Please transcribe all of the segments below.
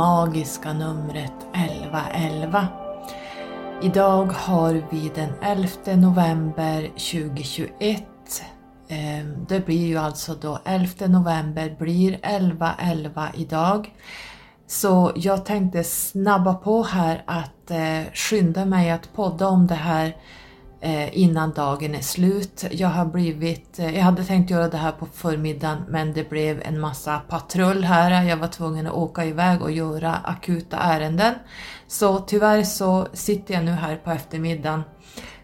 magiska numret 1111. Idag har vi den 11 november 2021. Ehm, det blir ju alltså då 11 november blir 1111 idag. Så jag tänkte snabba på här att eh, skynda mig att podda om det här Eh, innan dagen är slut. Jag har blivit, eh, jag hade tänkt göra det här på förmiddagen men det blev en massa patrull här. Jag var tvungen att åka iväg och göra akuta ärenden. Så tyvärr så sitter jag nu här på eftermiddagen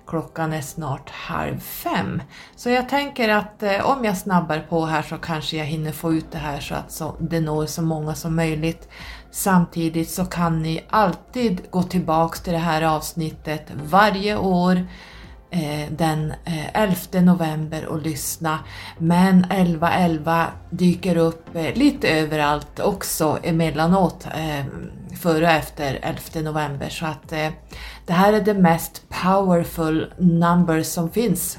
Klockan är snart halv fem. Så jag tänker att eh, om jag snabbar på här så kanske jag hinner få ut det här så att så, det når så många som möjligt. Samtidigt så kan ni alltid gå tillbaks till det här avsnittet varje år Eh, den eh, 11 november och lyssna. Men 11.11 dyker upp eh, lite överallt också emellanåt före och efter 11 november så att det här är det mest powerful number som finns.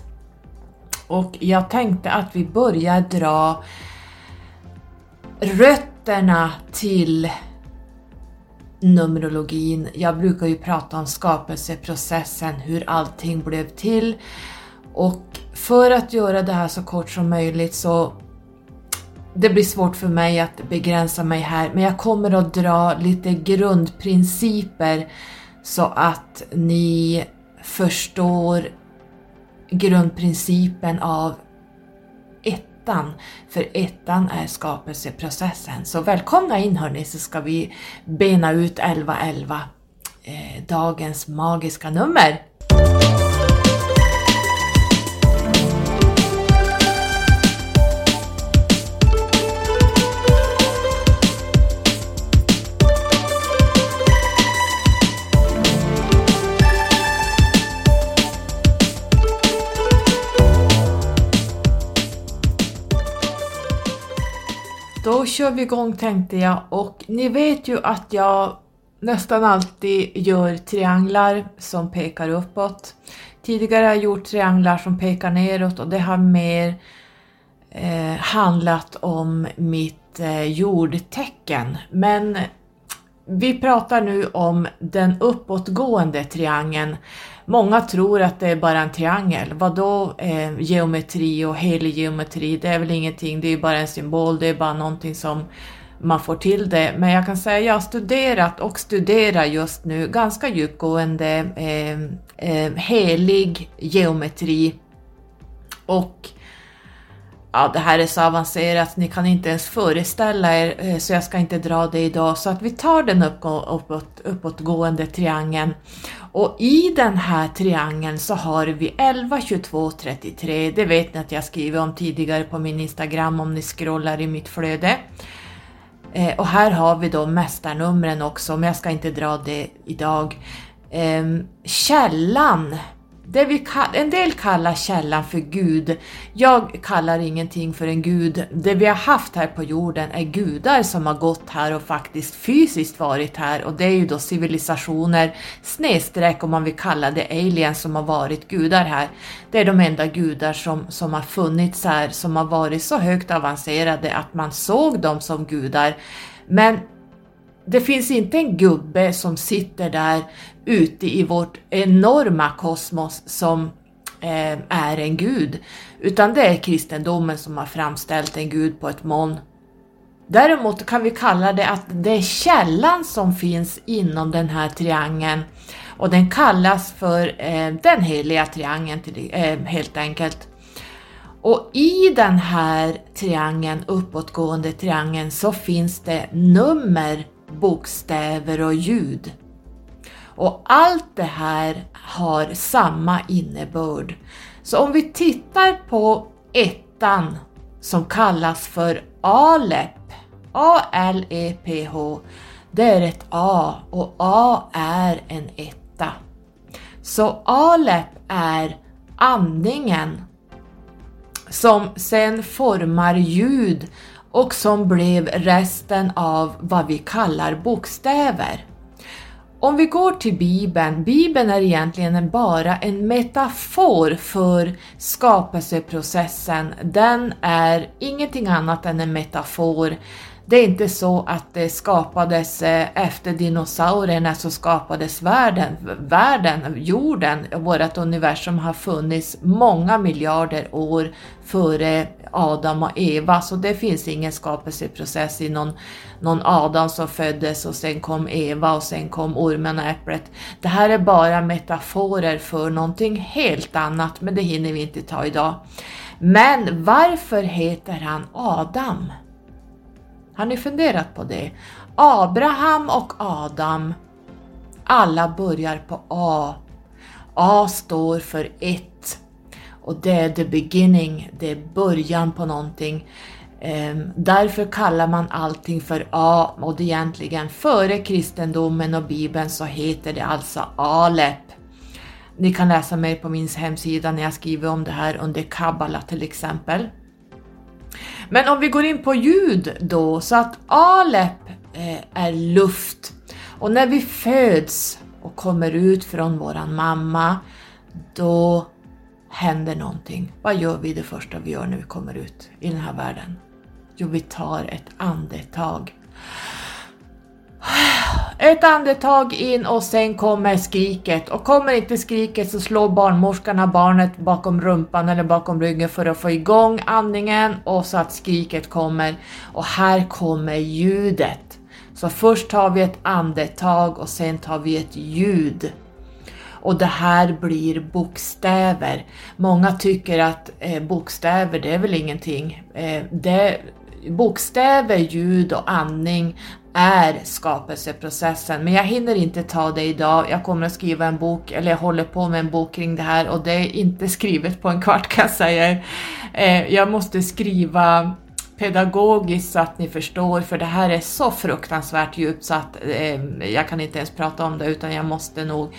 Och jag tänkte att vi börjar dra rötterna till Numerologin. Jag brukar ju prata om skapelseprocessen, hur allting blev till. Och för att göra det här så kort som möjligt så det blir svårt för mig att begränsa mig här, men jag kommer att dra lite grundprinciper så att ni förstår grundprincipen av ettan, för ettan är skapelseprocessen. Så välkomna in hörni så ska vi bena ut 1111, eh, dagens magiska nummer. Kör vi igång tänkte jag och ni vet ju att jag nästan alltid gör trianglar som pekar uppåt. Tidigare har jag gjort trianglar som pekar neråt och det har mer eh, handlat om mitt eh, jordtecken. Men vi pratar nu om den uppåtgående triangeln. Många tror att det är bara en triangel. Vadå eh, geometri och helig geometri? Det är väl ingenting, det är bara en symbol, det är bara någonting som man får till det. Men jag kan säga att jag har studerat och studerar just nu ganska djupgående eh, eh, helig geometri. Och ja, det här är så avancerat, ni kan inte ens föreställa er, eh, så jag ska inte dra det idag. Så att vi tar den uppåt, uppåtgående triangeln. Och i den här triangeln så har vi 11, 22, 33. Det vet ni att jag skrivit om tidigare på min Instagram om ni scrollar i mitt flöde. Eh, och här har vi då mästarnumren också, men jag ska inte dra det idag. Ehm, källan det vi en del kallar källan för Gud. Jag kallar ingenting för en gud. Det vi har haft här på jorden är gudar som har gått här och faktiskt fysiskt varit här och det är ju då civilisationer, snedstreck om man vill kalla det aliens som har varit gudar här. Det är de enda gudar som, som har funnits här, som har varit så högt avancerade att man såg dem som gudar. Men det finns inte en gubbe som sitter där ute i vårt enorma kosmos som eh, är en gud, utan det är kristendomen som har framställt en gud på ett moln. Däremot kan vi kalla det att det är källan som finns inom den här triangeln och den kallas för eh, den heliga triangeln till, eh, helt enkelt. Och i den här triangeln, uppåtgående triangeln, så finns det nummer, bokstäver och ljud. Och allt det här har samma innebörd. Så om vi tittar på ettan som kallas för Alep, A-L-E-P-H, det är ett A och A är en etta. Så Alep är andningen som sen formar ljud och som blev resten av vad vi kallar bokstäver. Om vi går till Bibeln, Bibeln är egentligen bara en metafor för skapelseprocessen. Den är ingenting annat än en metafor. Det är inte så att det skapades eh, efter dinosaurierna så skapades världen. Världen, jorden, vårt universum har funnits många miljarder år före Adam och Eva, så det finns ingen skapelseprocess i någon, någon Adam som föddes och sen kom Eva och sen kom ormen och äpplet. Det här är bara metaforer för någonting helt annat, men det hinner vi inte ta idag. Men varför heter han Adam? Har ni funderat på det? Abraham och Adam, alla börjar på A. A står för ett och det är the beginning, det är början på någonting. Um, därför kallar man allting för A och det egentligen före kristendomen och bibeln så heter det alltså Alep. Ni kan läsa mer på min hemsida när jag skriver om det här under Kabbala till exempel. Men om vi går in på ljud då, så att Alep eh, är luft. Och när vi föds och kommer ut från våran mamma, då händer någonting. Vad gör vi det första vi gör när vi kommer ut i den här världen? Jo, vi tar ett andetag. Ett andetag in och sen kommer skriket och kommer inte skriket så slår barnmorskan barnet bakom rumpan eller bakom ryggen för att få igång andningen och så att skriket kommer och här kommer ljudet. Så först tar vi ett andetag och sen tar vi ett ljud. Och det här blir bokstäver. Många tycker att eh, bokstäver det är väl ingenting. Eh, det, bokstäver, ljud och andning är skapelseprocessen. Men jag hinner inte ta det idag. Jag kommer att skriva en bok, eller jag håller på med en bok kring det här och det är inte skrivet på en kvart kan jag säga. Eh, jag måste skriva pedagogiskt så att ni förstår, för det här är så fruktansvärt djupt så att eh, jag kan inte ens prata om det utan jag måste nog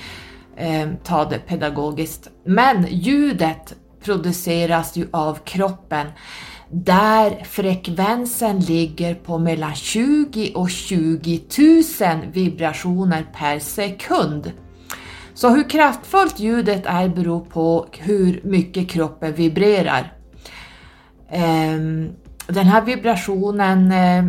eh, ta det pedagogiskt. Men ljudet produceras ju av kroppen där frekvensen ligger på mellan 20 och 20 000 vibrationer per sekund. Så hur kraftfullt ljudet är beror på hur mycket kroppen vibrerar. Ehm, den här vibrationen eh,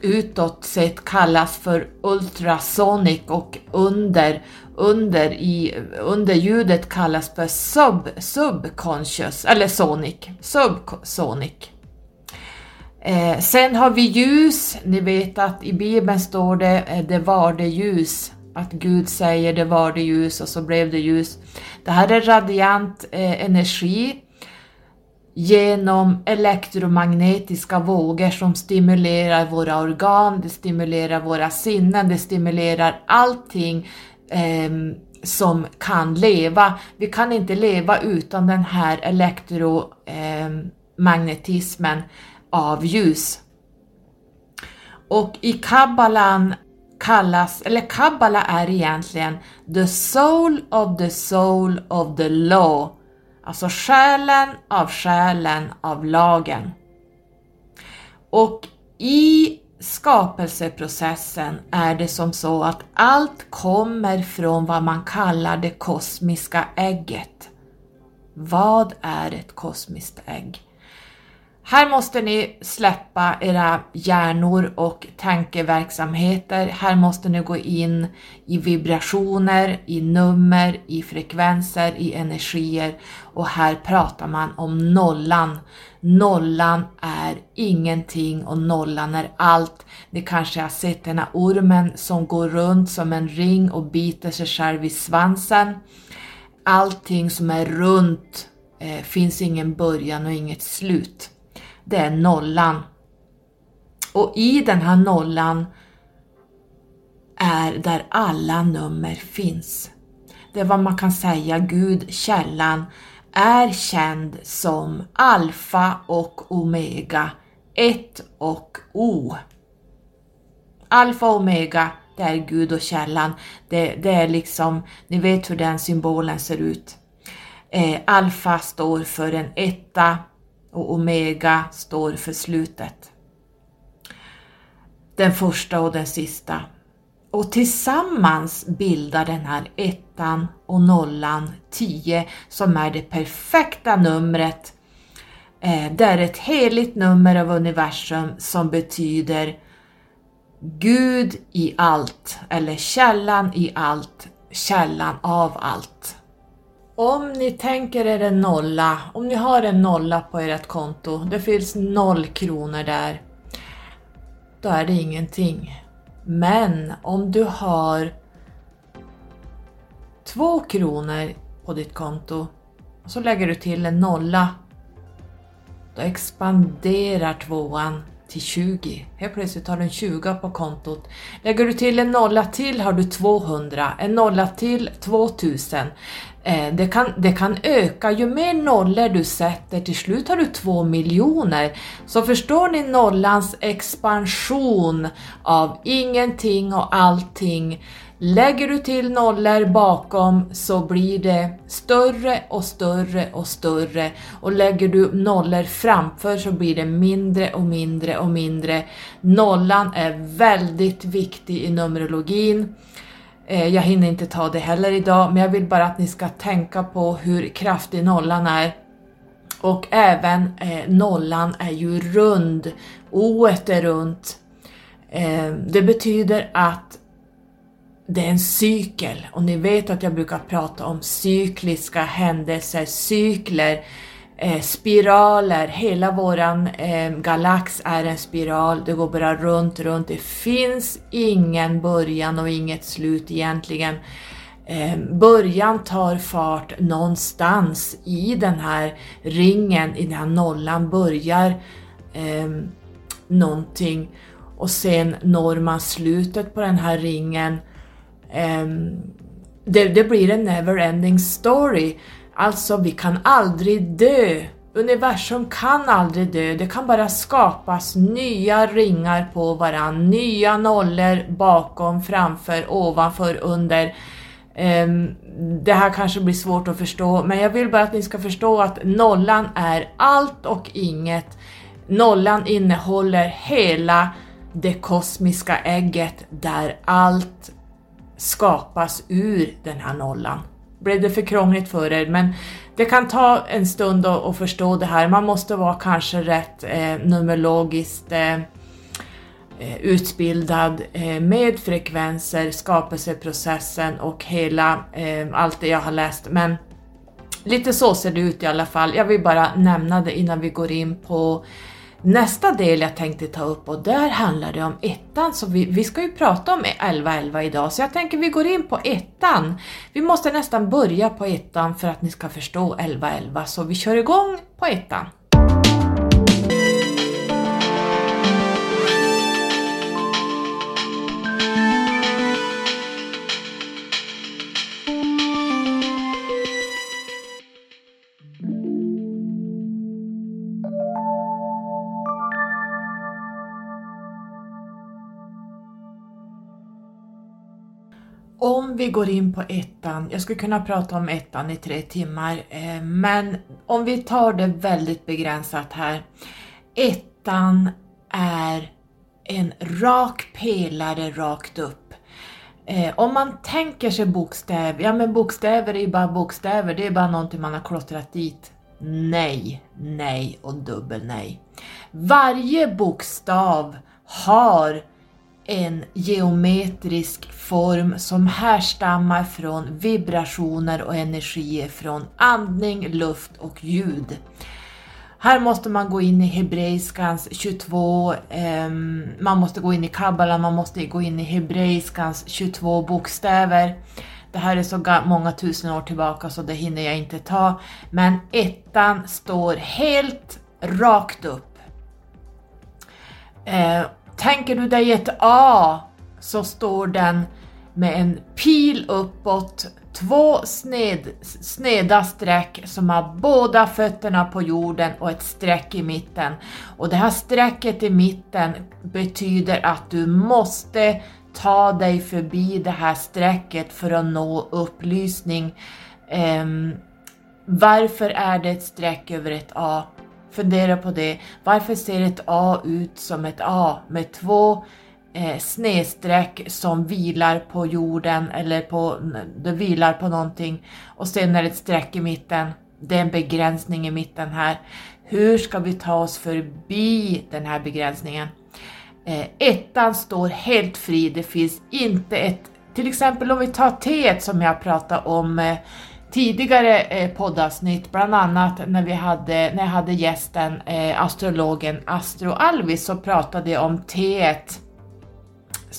utåt sett kallas för ultrasonic och under, under, i, under ljudet kallas för sub, subconscious, eller sonic, subsonic. Eh, sen har vi ljus, ni vet att i Bibeln står det eh, det var det ljus, att Gud säger det var det ljus och så blev det ljus. Det här är radiant eh, energi genom elektromagnetiska vågor som stimulerar våra organ, det stimulerar våra sinnen, det stimulerar allting eh, som kan leva. Vi kan inte leva utan den här elektromagnetismen. Ehm, av ljus. Och i kabbalan kallas, eller kabbala är egentligen the soul of the soul of the law, alltså själen av själen av lagen. Och i skapelseprocessen är det som så att allt kommer från vad man kallar det kosmiska ägget. Vad är ett kosmiskt ägg? Här måste ni släppa era hjärnor och tankeverksamheter. Här måste ni gå in i vibrationer, i nummer, i frekvenser, i energier och här pratar man om nollan. Nollan är ingenting och nollan är allt. Ni kanske har sett den här ormen som går runt som en ring och biter sig själv i svansen. Allting som är runt eh, finns ingen början och inget slut det är nollan. Och i den här nollan är där alla nummer finns. Det är vad man kan säga Gud, källan, är känd som alfa och omega, ett och o. Alfa och omega, det är Gud och källan. Det, det är liksom, ni vet hur den symbolen ser ut. Eh, alfa står för en etta, och omega står för slutet. Den första och den sista. och tillsammans bildar den här ettan och nollan 10 som är det perfekta numret. Eh, det är ett heligt nummer av universum som betyder Gud i allt eller källan i allt, källan av allt. Om ni tänker er en nolla, om ni har en nolla på ert konto, det finns noll kronor där, då är det ingenting. Men om du har två kronor på ditt konto och så lägger du till en nolla, då expanderar tvåan till 20. Helt plötsligt har du en 20 på kontot. Lägger du till en nolla till har du 200, en nolla till 2000. Eh, det, kan, det kan öka, ju mer nollor du sätter, till slut har du två miljoner. Så förstår ni nollans expansion av ingenting och allting Lägger du till nollor bakom så blir det större och större och större och lägger du nollor framför så blir det mindre och mindre och mindre. Nollan är väldigt viktig i Numerologin. Eh, jag hinner inte ta det heller idag, men jag vill bara att ni ska tänka på hur kraftig nollan är. Och även eh, nollan är ju rund, o är runt. Eh, det betyder att det är en cykel och ni vet att jag brukar prata om cykliska händelser, cykler, eh, spiraler. Hela våran eh, galax är en spiral, det går bara runt, runt. Det finns ingen början och inget slut egentligen. Eh, början tar fart någonstans i den här ringen, i den här nollan börjar eh, någonting och sen når man slutet på den här ringen Eh, det, det blir en never-ending story. Alltså, vi kan aldrig dö. Universum kan aldrig dö, det kan bara skapas nya ringar på varann, nya nollor bakom, framför, ovanför, under. Ehm, det här kanske blir svårt att förstå, men jag vill bara att ni ska förstå att nollan är allt och inget. Nollan innehåller hela det kosmiska ägget där allt skapas ur den här nollan. Blev det för krångligt för er? Men det kan ta en stund att, förstå det här. Man måste vara kanske rätt eh, numerologiskt eh, eh, utbildad eh, med frekvenser, skapelseprocessen och hela eh, allt det jag har läst. Men lite så ser det ut i alla fall. Jag vill bara nämna det innan vi går in på Nästa del jag tänkte ta upp och där handlar det om ettan, så vi, vi ska ju prata om 1111 idag, så jag tänker vi går in på ettan. Vi måste nästan börja på ettan för att ni ska förstå 1111, så vi kör igång på ettan. Om vi går in på ettan, jag skulle kunna prata om ettan i tre timmar, eh, men om vi tar det väldigt begränsat här. Ettan är en rak pelare rakt upp. Eh, om man tänker sig bokstäver, ja men bokstäver är ju bara bokstäver, det är bara någonting man har klottrat dit. Nej, nej och dubbel nej. Varje bokstav har en geometrisk form som härstammar från vibrationer och energier från andning, luft och ljud. Här måste man gå in i hebreiskans 22, eh, man måste gå in i kabbala, man måste gå in i hebreiskans 22 bokstäver. Det här är så många tusen år tillbaka så det hinner jag inte ta. Men ettan står helt rakt upp. Eh, Tänker du dig ett A så står den med en pil uppåt, två sned, sneda streck som har båda fötterna på jorden och ett streck i mitten. Och det här strecket i mitten betyder att du måste ta dig förbi det här strecket för att nå upplysning. Um, varför är det ett streck över ett A? Fundera på det. Varför ser ett A ut som ett A med två eh, snedstreck som vilar på jorden eller på, det vilar på någonting och sen är det ett streck i mitten. Det är en begränsning i mitten här. Hur ska vi ta oss förbi den här begränsningen? Eh, ettan står helt fri, det finns inte ett, till exempel om vi tar T som jag pratade om eh, tidigare eh, poddavsnitt, bland annat när, vi hade, när jag hade gästen eh, astrologen Astro Alvis så pratade jag om T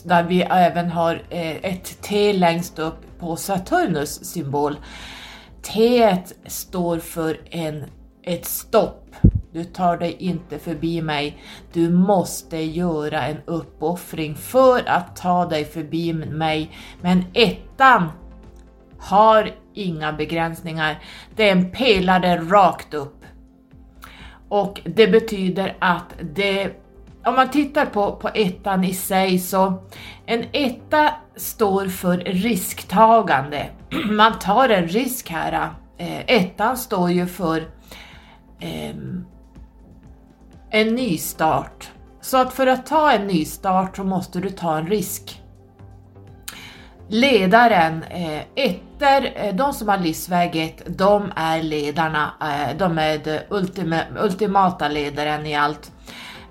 där vi även har eh, ett T längst upp på Saturnus symbol. T står för en, ett stopp. Du tar dig inte förbi mig. Du måste göra en uppoffring för att ta dig förbi mig. Men ettan har inga begränsningar. Det är en pelare rakt upp. Och det betyder att det, om man tittar på, på ettan i sig så, en etta står för risktagande. Man tar en risk här. Eh, ettan står ju för eh, en nystart. Så att för att ta en nystart så måste du ta en risk. Ledaren, eh, ettor, eh, de som har livsväg 1, de är ledarna, eh, de är den ultima, ultimata ledaren i allt.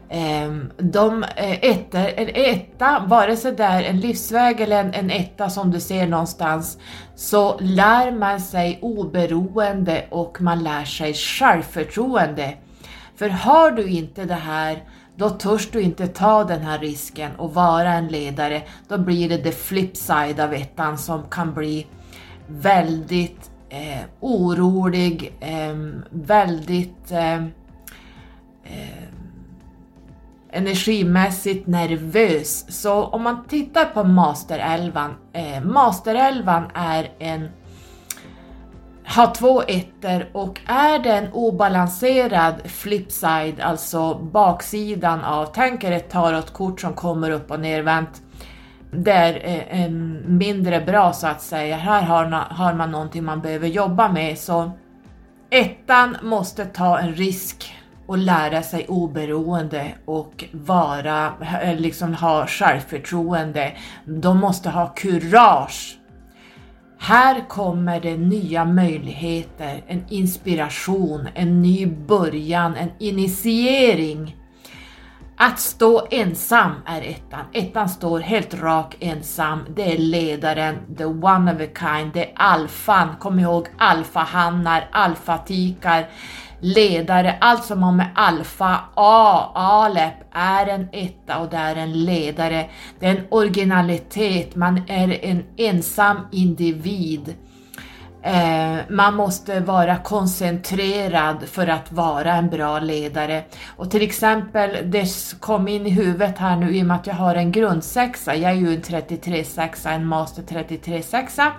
Eh, de eh, ettor, en etta, vare sig det är en livsväg eller en, en etta som du ser någonstans, så lär man sig oberoende och man lär sig självförtroende. För har du inte det här då törs du inte ta den här risken och vara en ledare. Då blir det the flip side av ettan som kan bli väldigt eh, orolig, eh, väldigt eh, eh, energimässigt nervös. Så om man tittar på Masterelvan, eh, Masterelvan är en har två ettor och är det en obalanserad flipside, alltså baksidan av, tänk er ett tarotkort som kommer upp och nervänt, det är eh, mindre bra så att säga. Här har, har man någonting man behöver jobba med så ettan måste ta en risk och lära sig oberoende och vara, eh, liksom ha självförtroende. De måste ha kurage här kommer det nya möjligheter, en inspiration, en ny början, en initiering. Att stå ensam är ettan. Ettan står helt rak ensam. Det är ledaren, the one of a kind, det är alfan. Kom ihåg alfahannar, alfatikar ledare, allt som har med alfa, A, Alep är en etta och det är en ledare. Det är en originalitet, man är en ensam individ. Eh, man måste vara koncentrerad för att vara en bra ledare. Och till exempel, det kom in i huvudet här nu i och med att jag har en grundsexa, jag är ju en 33-sexa, en master 33-sexa.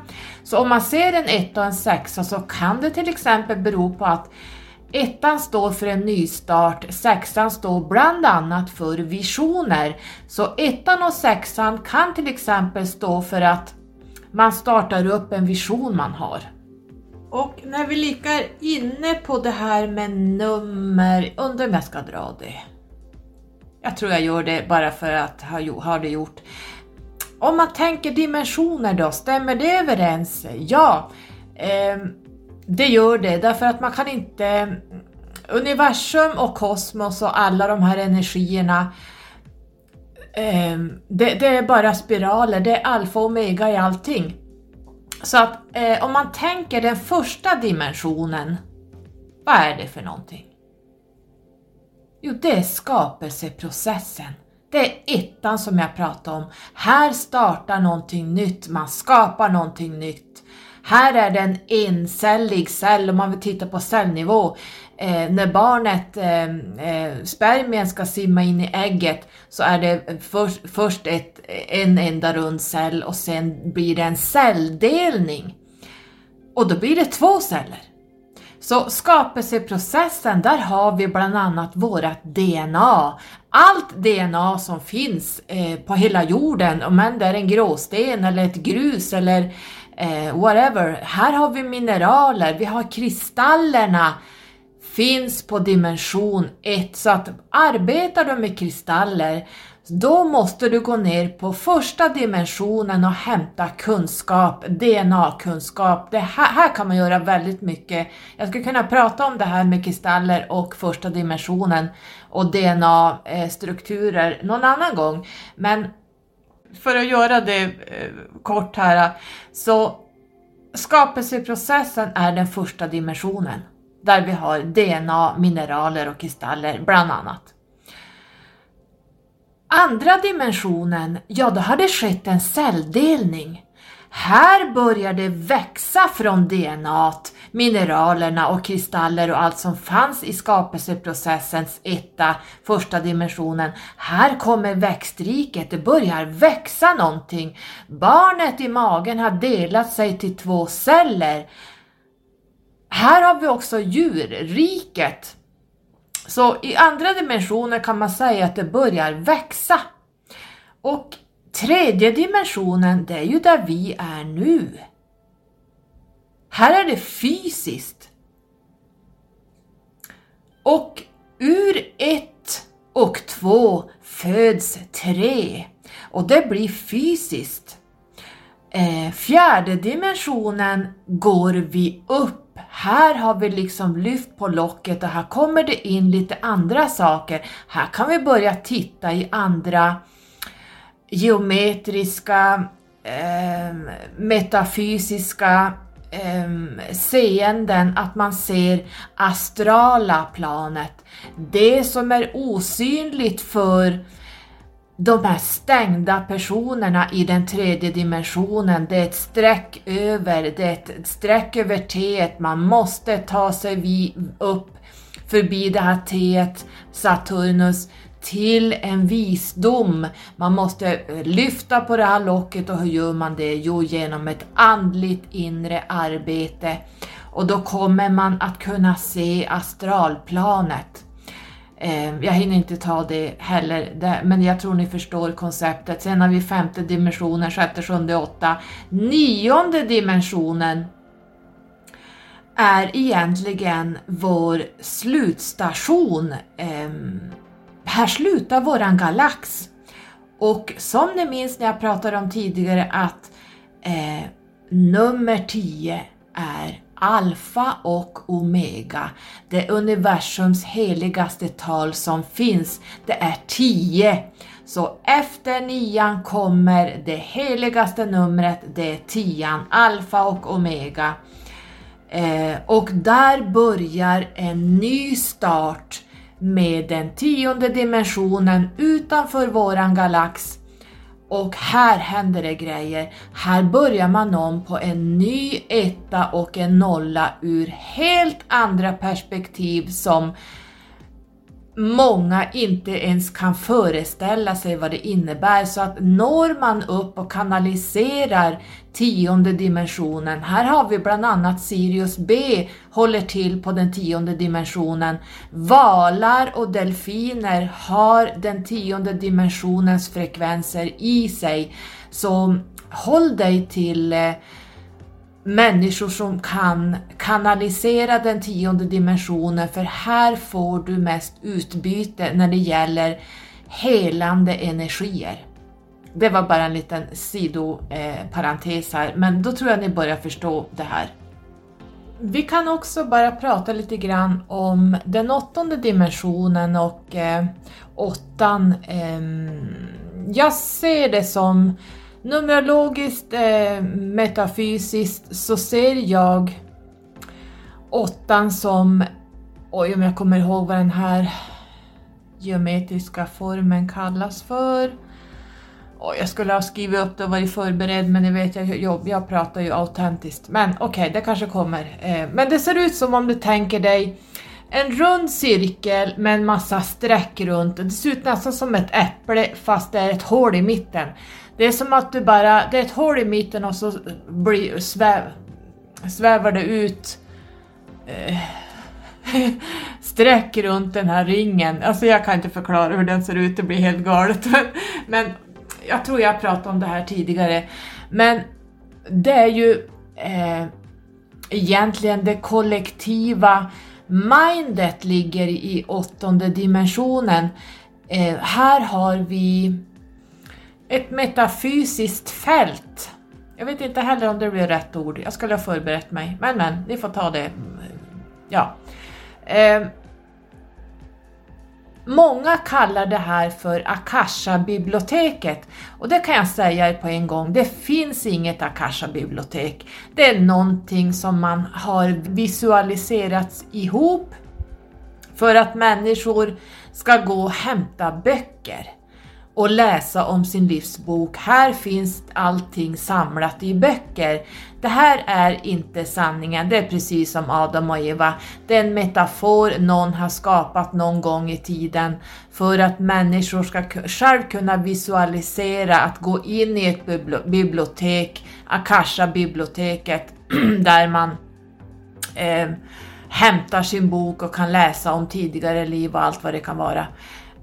Så om man ser en etta och en sexa så kan det till exempel bero på att Ettan står för en nystart, sexan står bland annat för visioner. Så ettan och sexan kan till exempel stå för att man startar upp en vision man har. Och när vi likar inne på det här med nummer, undrar om jag ska dra det. Jag tror jag gör det bara för att ha, ha det gjort. Om man tänker dimensioner då, stämmer det överens? Ja. Eh, det gör det, därför att man kan inte... Universum och kosmos och alla de här energierna, eh, det, det, är bara spiraler, det är alfa och omega i allting. Så att eh, om man tänker den första dimensionen, vad är det för någonting? Jo, det är skapelseprocessen. Det är ettan som jag pratade om. Här startar någonting nytt, man skapar någonting nytt. Här är det en encellig cell, om man vill titta på cellnivå. Eh, när barnet, eh, eh, spermien ska simma in i ägget så är det först, först ett, en enda rund cell och sen blir det en celldelning. Och då blir det två celler. Så skapelseprocessen, där har vi bland annat vårat DNA. Allt DNA som finns eh, på hela jorden, om det är en gråsten eller ett grus eller eh, whatever. Här har vi mineraler, vi har kristallerna, finns på dimension 1. Så att arbetar du med kristaller då måste du gå ner på första dimensionen och hämta kunskap, DNA-kunskap. Det här, här kan man göra väldigt mycket. Jag skulle kunna prata om det här med kristaller och första dimensionen och DNA-strukturer eh, någon annan gång. Men för att göra det eh, kort här, så skapelseprocessen är den första dimensionen där vi har DNA, mineraler och kristaller bland annat. Andra dimensionen, ja då har det skett en celldelning. Här börjar det växa från DNA, mineralerna och kristaller och allt som fanns i skapelseprocessens etta, första dimensionen. Här kommer växtriket, det börjar växa någonting. Barnet i magen har delat sig till två celler. Här har vi också djurriket. Så i andra dimensioner kan man säga att det börjar växa. Och tredje dimensionen, det är ju där vi är nu. Här är det fysiskt. Och ur ett och två föds tre och det blir fysiskt. Eh, fjärde dimensionen går vi upp här har vi liksom lyft på locket och här kommer det in lite andra saker. Här kan vi börja titta i andra geometriska, eh, metafysiska eh, seenden, att man ser astrala planet. Det som är osynligt för de här stängda personerna i den tredje dimensionen, det är ett streck över, det är ett streck över T, man måste ta sig upp förbi det här T, Saturnus, till en visdom. Man måste eh, lyfta på det här locket och hur gör man det? Jo, genom ett andligt inre arbete. Och då kommer man att kunna se astralplanet. Eh, jag hinner inte ta det heller, men jag tror ni förstår konceptet. Sen har vi femte dimensionen, sjätte, sjunde, åtta. Nionde dimensionen är egentligen vår slutstation. Ehm, här slutar våran galax. Och som ni minns när jag pratade om tidigare att eh, nummer 10 är alfa och omega. Det universums heligaste tal som finns, det är 10. Så efter nian kommer det heligaste numret, det är tian, alfa och omega. Eh, och där börjar en ny start med den tionde dimensionen utanför våran galax och här händer det grejer. Här börjar man om på en ny etta och en nolla ur helt andra perspektiv som många inte ens kan föreställa sig vad det innebär. Så att når man upp och kanaliserar tionde dimensionen, här har vi bland annat Sirius B håller till på den tionde dimensionen. Valar och delfiner har den tionde dimensionens frekvenser i sig. Så håll dig till eh, människor som kan kanalisera den tionde dimensionen för här får du mest utbyte när det gäller helande energier. Det var bara en liten sidoparentes här, men då tror jag ni börjar förstå det här. Vi kan också bara prata lite grann om den åttonde dimensionen och eh, åttan. Eh, jag ser det som Numerologiskt, eh, metafysiskt så ser jag åttan som, oj om jag kommer ihåg vad den här geometriska formen kallas för. Oh, jag skulle ha skrivit upp det och varit förberedd men ni vet jag, jag, jag pratar ju autentiskt. Men okej, okay, det kanske kommer. Eh, men det ser ut som om du tänker dig en rund cirkel med en massa streck runt. Det ser ut nästan som ett äpple fast det är ett hål i mitten. Det är som att du bara, det är ett hål i mitten och så blir, sväv, svävar det ut eh, streck runt den här ringen. Alltså jag kan inte förklara hur den ser ut, det blir helt galet. Men, men jag tror jag pratade om det här tidigare. Men det är ju eh, egentligen det kollektiva mindet ligger i åttonde dimensionen Eh, här har vi ett metafysiskt fält. Jag vet inte heller om det blir rätt ord, jag skulle ha förberett mig. Men men, ni får ta det. Ja. Eh, Många kallar det här för Akasha-biblioteket och det kan jag säga på en gång, det finns inget Akasha-bibliotek. Det är någonting som man har visualiserat ihop för att människor ska gå och hämta böcker och läsa om sin livsbok. Här finns allting samlat i böcker. Det här är inte sanningen, det är precis som Adam och Eva. Det är en metafor någon har skapat någon gång i tiden för att människor ska själv kunna visualisera att gå in i ett bibliotek, Akasha-biblioteket, där man eh, hämtar sin bok och kan läsa om tidigare liv och allt vad det kan vara.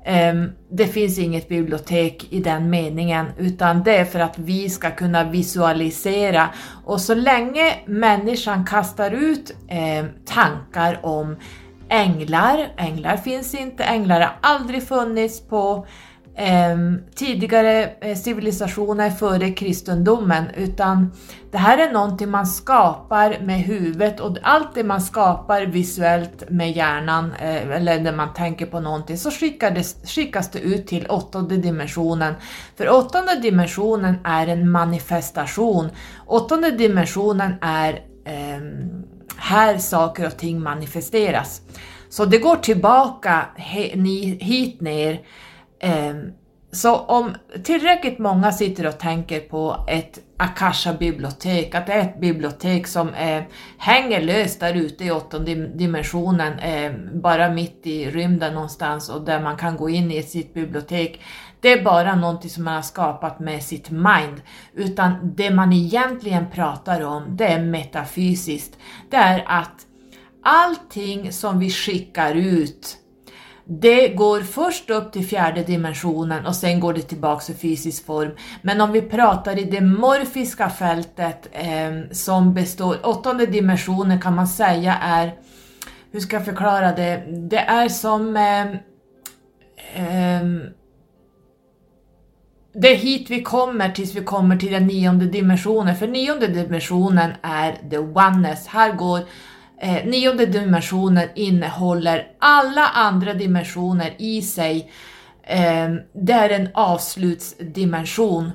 Ehm, det finns inget bibliotek i den meningen utan det är för att vi ska kunna visualisera. Och så länge människan kastar ut ehm, tankar om änglar, änglar finns inte, änglar har aldrig funnits på Ehm, tidigare eh, civilisationer före kristendomen utan det här är någonting man skapar med huvudet och allt det man skapar visuellt med hjärnan eh, eller när man tänker på någonting så skickas det, skickas det ut till åttonde dimensionen. För åttonde dimensionen är en manifestation. Åttonde dimensionen är eh, här saker och ting manifesteras. Så det går tillbaka hit ner Ehm, så om tillräckligt många sitter och tänker på ett Akasha-bibliotek, att det är ett bibliotek som eh, hänger löst där ute i åttonde dimensionen, eh, bara mitt i rymden någonstans och där man kan gå in i sitt bibliotek. Det är bara någonting som man har skapat med sitt mind, utan det man egentligen pratar om, det är metafysiskt. Det är att allting som vi skickar ut det går först upp till fjärde dimensionen och sen går det tillbaks i fysisk form. Men om vi pratar i det morfiska fältet eh, som består, åttonde dimensionen kan man säga är, hur ska jag förklara det? Det är som eh, eh, det är hit vi kommer tills vi kommer till den nionde dimensionen, för nionde dimensionen är the oneness. Här går eh, nionde dimensionen innehåller alla andra dimensioner i sig. Eh, det är en avslutsdimension.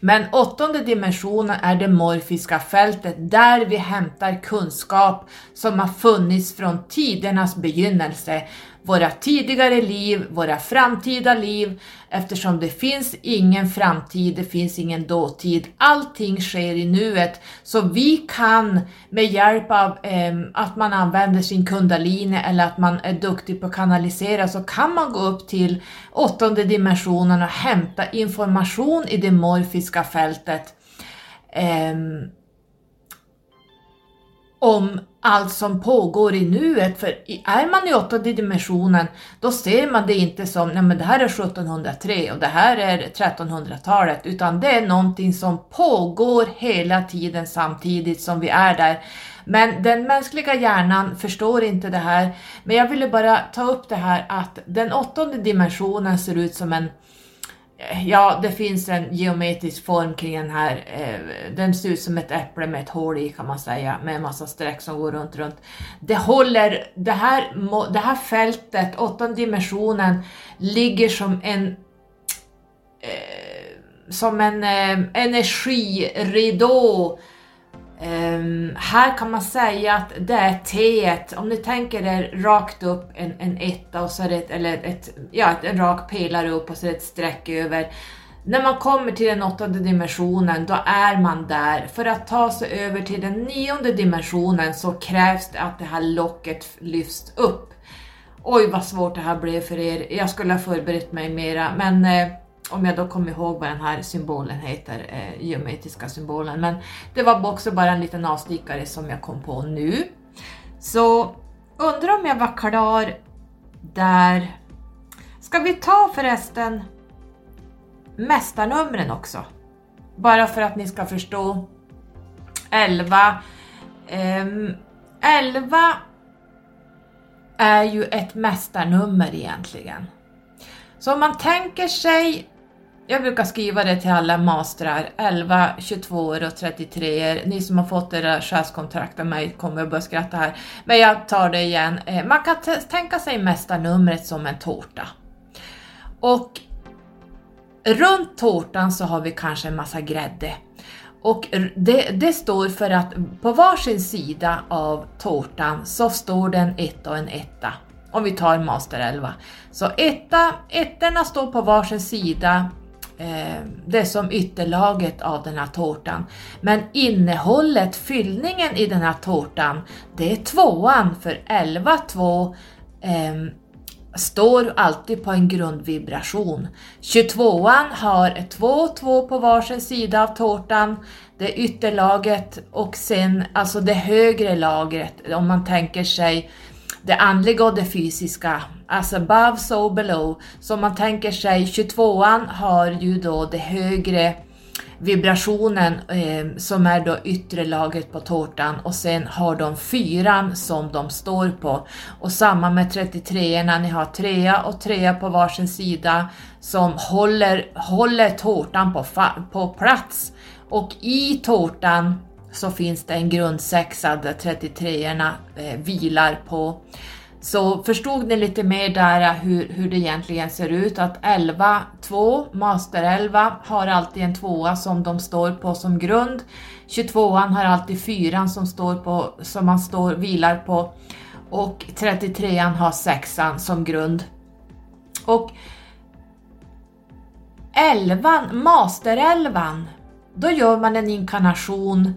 Men åttonde dimensionen är det morfiska fältet där vi hämtar kunskap som har funnits från tidernas begynnelse våra tidigare liv, våra framtida liv, eftersom det finns ingen framtid, det finns ingen dåtid. Allting sker i nuet, så vi kan med hjälp av eh, att man använder sin kundalini eller att man är duktig på att kanalisera så kan man gå upp till åttonde dimensionen och hämta information i det morfiska fältet. Eh, om allt som pågår i nuet. För är man i åttonde dimensionen, då ser man det inte som nej men det här är 1703 och det här är 1300-talet, utan det är någonting som pågår hela tiden samtidigt som vi är där. Men den mänskliga hjärnan förstår inte det här. Men jag ville bara ta upp det här att den åttonde dimensionen ser ut som en Ja, det finns en geometrisk form kring den här. Eh, den ser ut som ett äpple med ett hål i kan man säga, med en massa streck som går runt, runt. Det håller, det här, det här fältet, åttonde dimensionen, ligger som en eh, som en eh, energiridå Um, här kan man säga att det är T, om ni tänker er rakt upp en, en etta och så är det ett, eller ett, ja, en rak pelare upp och så är det ett streck över. När man kommer till den åttonde dimensionen, då är man där. För att ta sig över till den nionde dimensionen så krävs det att det här locket lyfts upp. Oj vad svårt det här blev för er, jag skulle ha förberett mig mera, men eh, om jag då kommer ihåg vad den här symbolen heter, eh, geometriska symbolen. Men det var också bara en liten avstickare som jag kom på nu. Så undrar om jag var klar där. Ska vi ta förresten mästarnumren också? Bara för att ni ska förstå. 11. Um, 11 är ju ett mästarnummer egentligen. Så om man tänker sig, jag brukar skriva det till alla mastrar, 11, 22 och 33 Ni som har fått era chefskontrakt av mig kommer att börja skratta här. Men jag tar det igen. Eh, man kan tänka sig mästarnumret som en tårta. Och runt tårtan så har vi kanske en massa grädde. Och det, det, står för att på varsin sida av tårtan så står det en etta och en etta. Om vi tar Master 11. Så etta, ettorna står på varsin sida, Eh, det är som ytterlaget av den här tårtan. Men innehållet, fyllningen i den här tårtan, det är tvåan för 11, 2 eh, står alltid på en grundvibration. 22an har 2-2 på varsin sida av tårtan, det ytterlaget och sen alltså det högre lagret om man tänker sig det andliga och det fysiska, alltså above so below. Så om man tänker sig 22an har ju då det högre vibrationen eh, som är då yttre lagret på tårtan och sen har de fyran som de står på. Och samma med 33 när ni har trea och trea på varsin sida som håller, håller tårtan på, på plats. Och i tårtan så finns det en grundsexa där 33orna eh, vilar på. Så förstod ni lite mer där eh, hur, hur det egentligen ser ut att 11, 2, Master 11 har alltid en tvåa som de står på som grund. 22an har alltid fyran som, står på, som man står, vilar på och 33an har sexan som grund. Och 11, Master 11, då gör man en inkarnation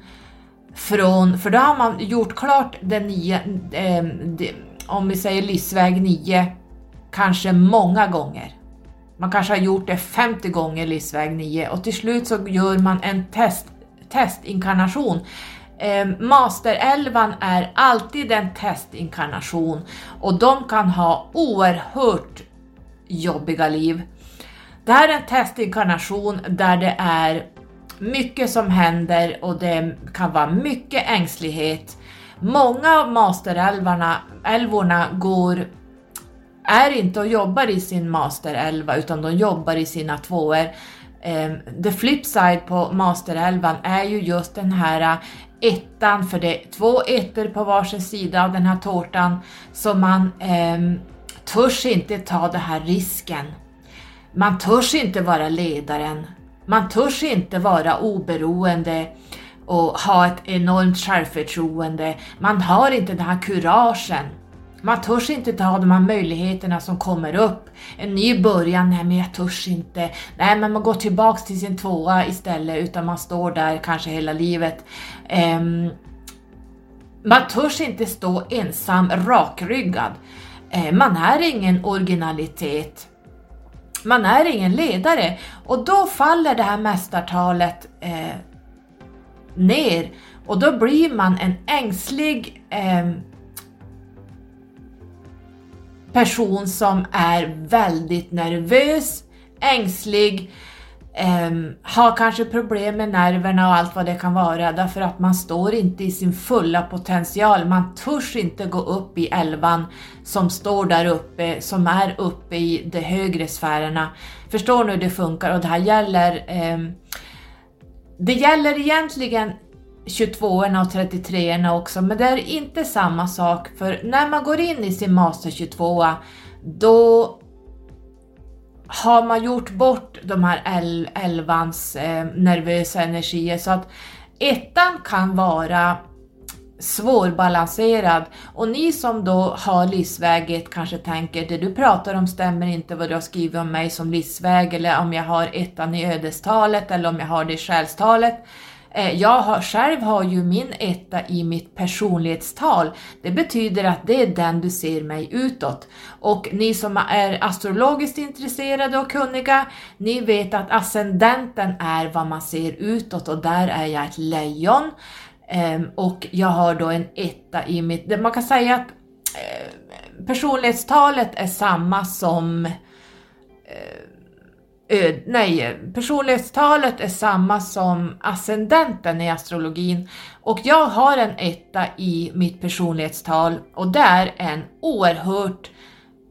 från, för då har man gjort klart den nya, eh, om vi säger livsväg 9, kanske många gånger. Man kanske har gjort det 50 gånger livsväg 9 och till slut så gör man en test, testinkarnation. Eh, Masterelvan är alltid en testinkarnation och de kan ha oerhört jobbiga liv. Det här är en testinkarnation där det är mycket som händer och det kan vara mycket ängslighet. Många av masterälvorna går, är inte och jobbar i sin masterälva utan de jobbar i sina tvåor. Ehm, the flip side på masterälvan är ju just den här äh, ettan, för det är två ettor på varsin sida av den här tårtan, så man eh, törs inte ta den här risken. Man törs inte vara ledaren. Man törs inte vara oberoende och ha ett enormt självförtroende. Man har inte den här kuragen. Man törs inte ta de här möjligheterna som kommer upp. En ny början, nej men jag törs inte. Nej men man går tillbaks till sin tvåa istället utan man står där kanske hela livet. Um, man törs inte stå ensam rakryggad. Uh, man är ingen originalitet. Man är ingen ledare. Och då faller det här mästartalet eh, ner. Och då blir man en ängslig eh, person som är väldigt nervös, ängslig, Um, har kanske problem med nerverna och allt vad det kan vara därför att man står inte i sin fulla potential. Man törs inte gå upp i elvan som står där uppe, som är uppe i de högre sfärerna. Förstår ni hur det funkar? Och det här gäller um, det gäller egentligen 22orna och 33orna också, men det är inte samma sak för när man går in i sin master 22 då har man gjort bort de här el elvans eh, nervösa energier så att ettan kan vara svårbalanserad och ni som då har livsväget kanske tänker det du pratar om stämmer inte vad du har skrivit om mig som livsväg eller om jag har ettan i ödestalet eller om jag har det i själstalet. Eh, jag har, själv har ju min etta i mitt personlighetstal. Det betyder att det är den du ser mig utåt. Och ni som är astrologiskt intresserade och kunniga, ni vet att ascendenten är vad man ser utåt och där är jag ett lejon. Ehm, och jag har då en etta i mitt... Man kan säga att eh, personlighetstalet är samma som eh, eh, nej, personlighetstalet är samma som ascendenten i astrologin och jag har en etta i mitt personlighetstal och det är en oerhört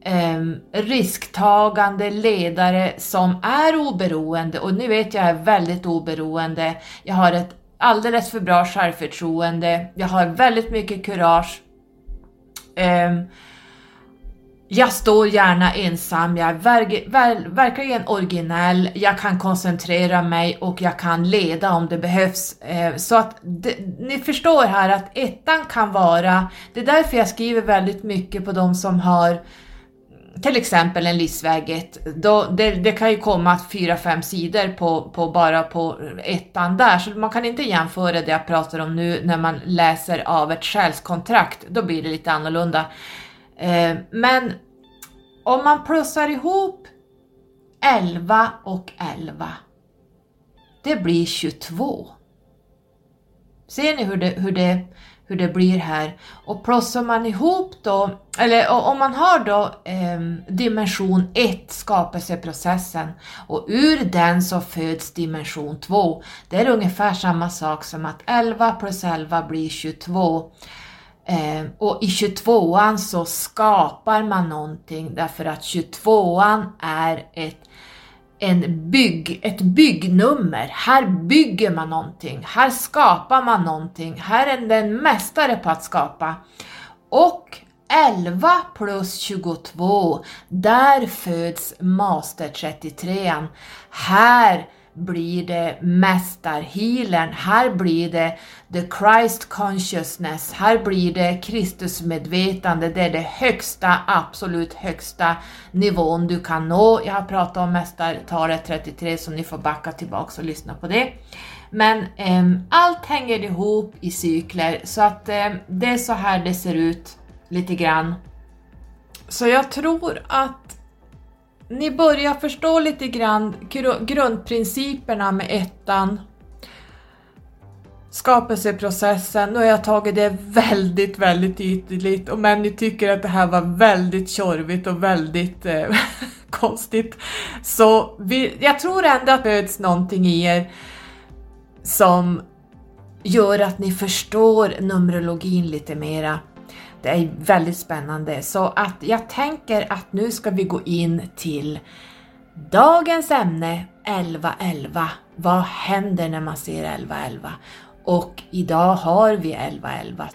eh, risktagande ledare som är oberoende och nu vet jag är väldigt oberoende. Jag har ett alldeles för bra självförtroende, jag har väldigt mycket kurage. Eh, jag står gärna ensam, jag är ver ver verkligen originell, jag kan koncentrera mig och jag kan leda om det behövs. Eh, så att ni förstår här att ettan kan vara, det är därför jag skriver väldigt mycket på de som har till exempel en livsväg 1, det, det, kan ju komma fyra fem sidor på, på, bara på ettan där, så man kan inte jämföra det jag pratar om nu när man läser av ett själskontrakt, då blir det lite annorlunda. Eh, men om man plussar ihop 11 och 11, det blir 22. Ser ni hur det, hur det, hur det blir här? Och plussar man ihop då, eller om man har då eh, dimension 1, skapelseprocessen, och ur den så föds dimension 2. Det är ungefär samma sak som att 11 plus 11 blir 22. Eh, och i 22an så skapar man någonting därför att 22an är ett, en bygg, ett byggnummer. Här bygger man någonting, här skapar man någonting, här är den mästare på att skapa. Och 11 plus 22, där föds Master 33. Här blir det mästarhealern, här blir det the Christ consciousness, här blir det Kristusmedvetande, det är det högsta, absolut högsta nivån du kan nå. Jag har pratat om mästartalet 33 så ni får backa tillbaks och lyssna på det. Men eh, allt hänger ihop i cykler så att eh, det är så här det ser ut lite grann. Så jag tror att ni börjar förstå lite grann grundprinciperna med ettan. Skapelseprocessen, nu har jag tagit det väldigt, väldigt ytligt och men ni tycker att det här var väldigt tjorvigt och väldigt eh, konstigt. Så vi, jag tror ändå att det föds någonting i er som gör att ni förstår Numerologin lite mera. Det är väldigt spännande så att jag tänker att nu ska vi gå in till dagens ämne 1111. Vad händer när man ser 1111? Och idag har vi 1111.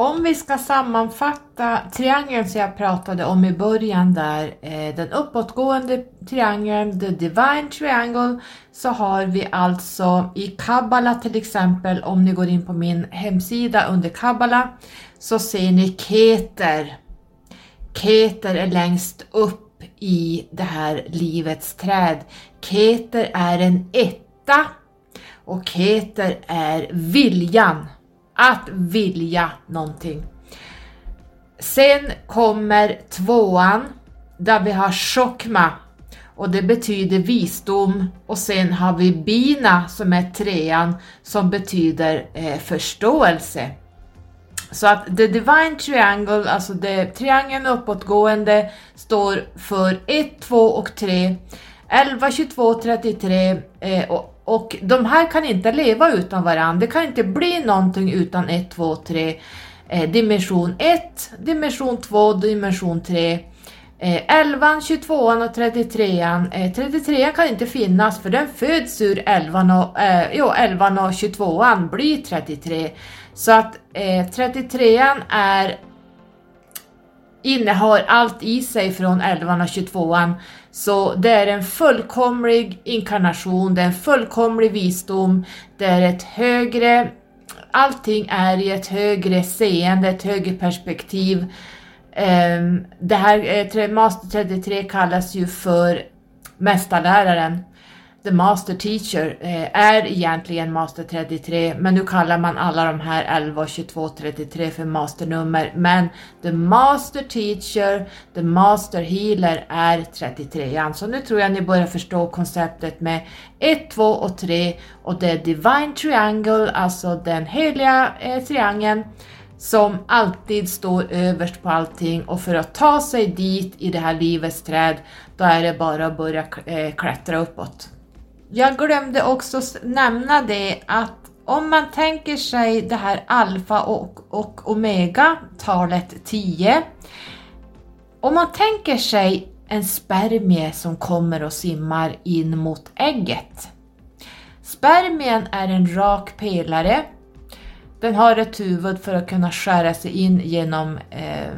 Om vi ska sammanfatta triangeln som jag pratade om i början där, eh, den uppåtgående triangeln, the divine triangle, så har vi alltså i Kabbala till exempel, om ni går in på min hemsida under Kabbala, så ser ni Keter. Keter är längst upp i det här livets träd. Keter är en etta och Keter är viljan att vilja någonting. Sen kommer tvåan där vi har chokma och det betyder visdom och sen har vi bina som är trean som betyder eh, förståelse. Så att the divine triangle, alltså det, triangeln uppåtgående står för 1, 2 och 3, 11, 22, 33 eh, och och de här kan inte leva utan varandra. Det kan inte bli någonting utan 1, 2, 3. Eh, dimension 1, dimension 2, dimension 3. Eh, 11, 22 och 33. Eh, 33 kan inte finnas för den föds ur 11 och, eh, jo, 11 och 22 blir 33. Så att eh, 33 är innehar allt i sig från 11 och 22 så det är en fullkomlig inkarnation, det är en fullkomlig visdom, det är ett högre, allting är i ett högre seende, ett högre perspektiv. Ehm, det här, eh, Master 33 kallas ju för mästarläraren. The Master Teacher eh, är egentligen Master 33 men nu kallar man alla de här 11, 22, 33 för masternummer men The Master Teacher, The Master Healer är 33an. Så nu tror jag ni börjar förstå konceptet med 1, 2 och 3 och det är Divine Triangle, alltså den heliga eh, triangeln som alltid står överst på allting och för att ta sig dit i det här livets träd, då är det bara att börja eh, klättra uppåt. Jag glömde också nämna det att om man tänker sig det här alfa och, och omega, talet 10. Om man tänker sig en spermie som kommer och simmar in mot ägget. Spermien är en rak pelare. Den har ett huvud för att kunna skära sig in genom eh,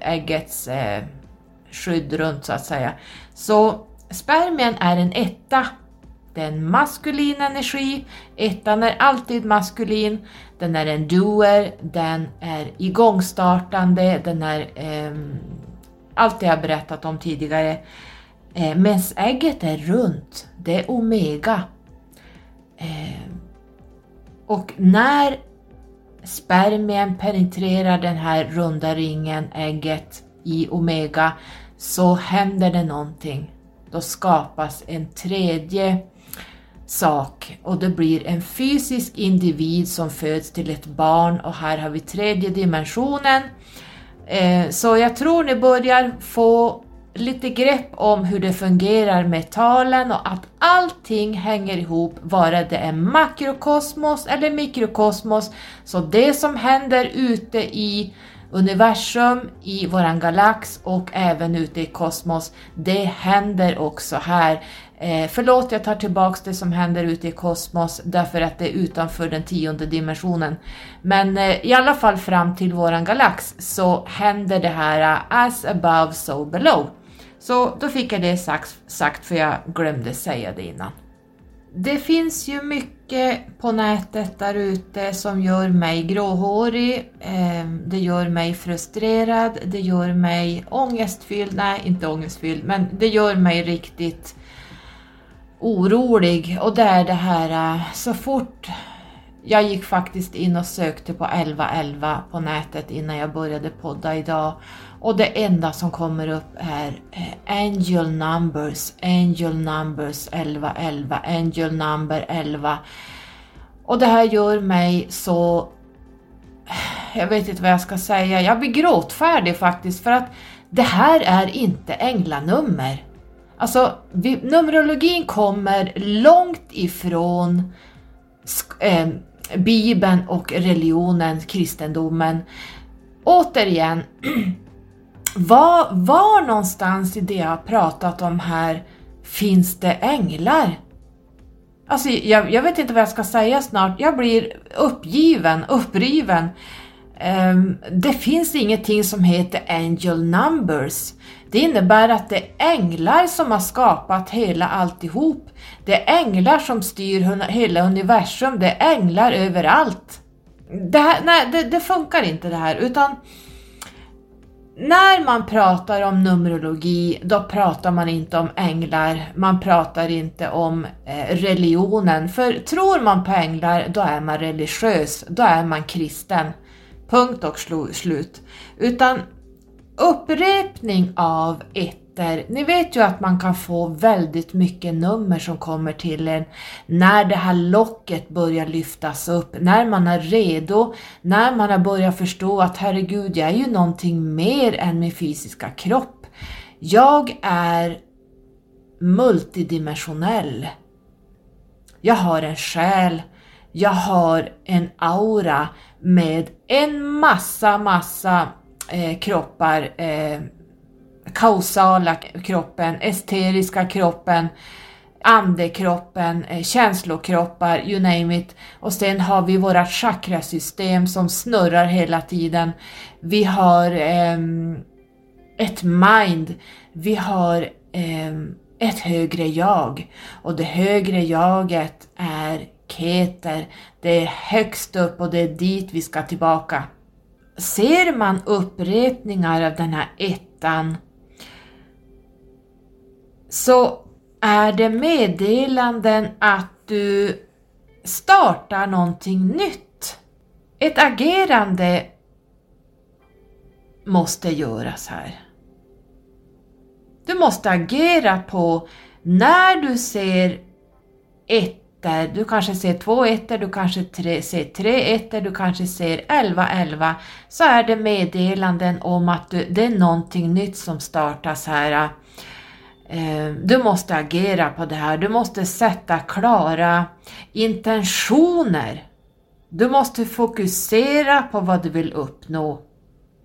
äggets eh, skydd runt så att säga. Så Spermien är en etta. Det är en maskulin energi. Ettan är alltid maskulin. Den är en doer, den är igångstartande, den är eh, allt det jag berättat om tidigare. Eh, Medan ägget är runt, det är omega. Eh, och när spermien penetrerar den här runda ringen, ägget, i omega så händer det någonting då skapas en tredje sak och det blir en fysisk individ som föds till ett barn och här har vi tredje dimensionen. Eh, så jag tror ni börjar få lite grepp om hur det fungerar med talen och att allting hänger ihop, vare det är makrokosmos eller mikrokosmos. Så det som händer ute i universum, i våran galax och även ute i kosmos. Det händer också här. Eh, förlåt, jag tar tillbaks det som händer ute i kosmos därför att det är utanför den tionde dimensionen. Men eh, i alla fall fram till våran galax så händer det här eh, as above so below. Så då fick jag det sagt, sagt för jag glömde säga det innan. Det finns ju mycket mycket på nätet där ute som gör mig gråhårig, ehm, det gör mig frustrerad, det gör mig ångestfylld, nej inte ångestfylld, men det gör mig riktigt orolig. Och det är det här eh, så fort jag gick faktiskt in och sökte på 1111 på nätet innan jag började podda idag och det enda som kommer upp är eh, Angel Numbers, Angel Numbers 1111, Angel Number 11. Och det här gör mig så... Jag vet inte vad jag ska säga, jag blir gråtfärdig faktiskt för att det här är inte änglanummer. Alltså, vi, Numerologin kommer långt ifrån eh, Bibeln och religionen, kristendomen. Återigen, var, var någonstans i det jag har pratat om här finns det änglar? Alltså, jag, jag vet inte vad jag ska säga snart. Jag blir uppgiven, uppriven. Um, det finns ingenting som heter angel numbers. Det innebär att det är änglar som har skapat hela alltihop. Det är änglar som styr hela universum. Det är änglar överallt. Det, här, nej, det, det funkar inte det här, utan när man pratar om Numerologi, då pratar man inte om änglar, man pratar inte om eh, religionen. För tror man på änglar, då är man religiös, då är man kristen. Punkt och slut. Utan upprepning av ett sitter. Ni vet ju att man kan få väldigt mycket nummer som kommer till en när det här locket börjar lyftas upp, när man är redo, när man har börjat förstå att herregud, jag är ju någonting mer än min fysiska kropp. Jag är multidimensionell. Jag har en själ, jag har en aura med en massa, massa eh, kroppar eh, kausala kroppen, esteriska kroppen, andekroppen, eh, känslokroppar, you name it. Och sen har vi våra chakrasystem som snurrar hela tiden. Vi har eh, ett mind, vi har eh, ett högre jag och det högre jaget är Keter. Det är högst upp och det är dit vi ska tillbaka. Ser man upprepningar av den här ettan så är det meddelanden att du startar någonting nytt. Ett agerande måste göras här. Du måste agera på när du ser ettor, du kanske ser två ettor, du kanske tre, ser tre ettor, du kanske ser elva elva, så är det meddelanden om att du, det är någonting nytt som startas här. Eh, du måste agera på det här, du måste sätta klara intentioner. Du måste fokusera på vad du vill uppnå.